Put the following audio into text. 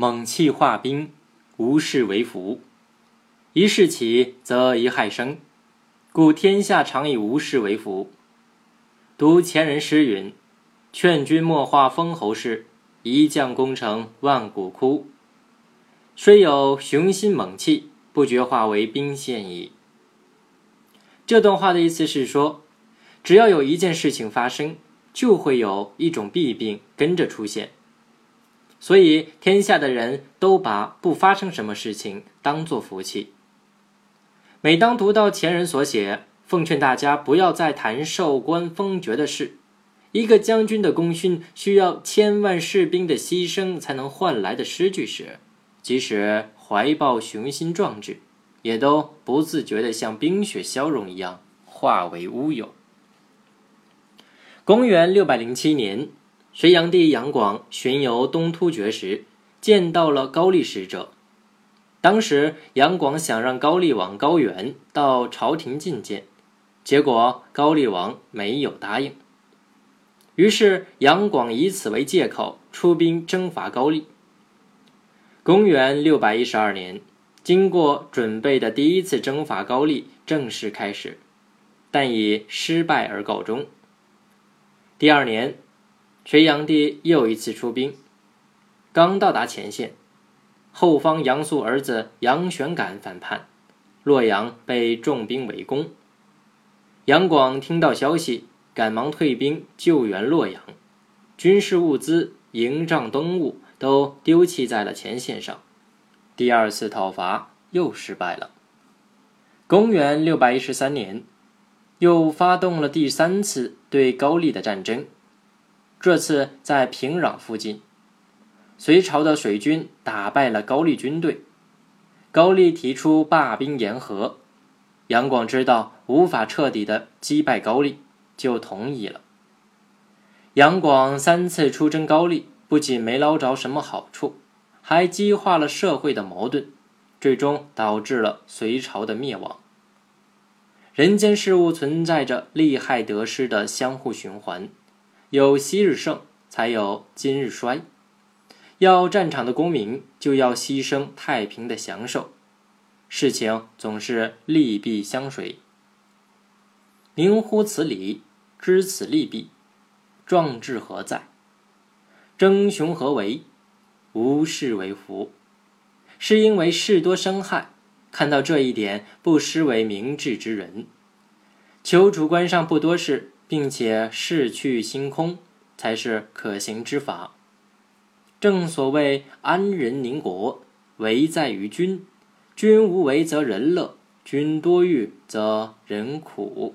猛气化冰，无事为福。一事起，则一害生，故天下常以无事为福。读前人诗云：“劝君莫化封侯事，一将功成万骨枯。”虽有雄心猛气，不觉化为兵线矣。这段话的意思是说，只要有一件事情发生，就会有一种弊病跟着出现。所以，天下的人都把不发生什么事情当做福气。每当读到前人所写，奉劝大家不要再谈授官封爵的事。一个将军的功勋需要千万士兵的牺牲才能换来的诗句时，即使怀抱雄心壮志，也都不自觉地像冰雪消融一样化为乌有。公元六百零七年。隋炀帝杨广巡游东突厥时，见到了高丽使者。当时杨广想让高丽王高原到朝廷觐见，结果高丽王没有答应。于是杨广以此为借口出兵征伐高丽。公元六百一十二年，经过准备的第一次征伐高丽正式开始，但以失败而告终。第二年。隋炀帝又一次出兵，刚到达前线，后方杨素儿子杨玄感反叛，洛阳被重兵围攻。杨广听到消息，赶忙退兵救援洛阳，军事物资、营帐东物都丢弃在了前线上。第二次讨伐又失败了。公元六百一十三年，又发动了第三次对高丽的战争。这次在平壤附近，隋朝的水军打败了高丽军队。高丽提出罢兵言和，杨广知道无法彻底的击败高丽，就同意了。杨广三次出征高丽，不仅没捞着什么好处，还激化了社会的矛盾，最终导致了隋朝的灭亡。人间事物存在着利害得失的相互循环。有昔日盛，才有今日衰。要战场的功名，就要牺牲太平的享受。事情总是利弊相随。明乎此理，知此利弊，壮志何在？争雄何为？无事为福。是因为事多生害，看到这一点，不失为明智之人。求主观上不多事。并且逝去星空，才是可行之法。正所谓安人宁国，为在于君。君无为则人乐，君多欲则人苦。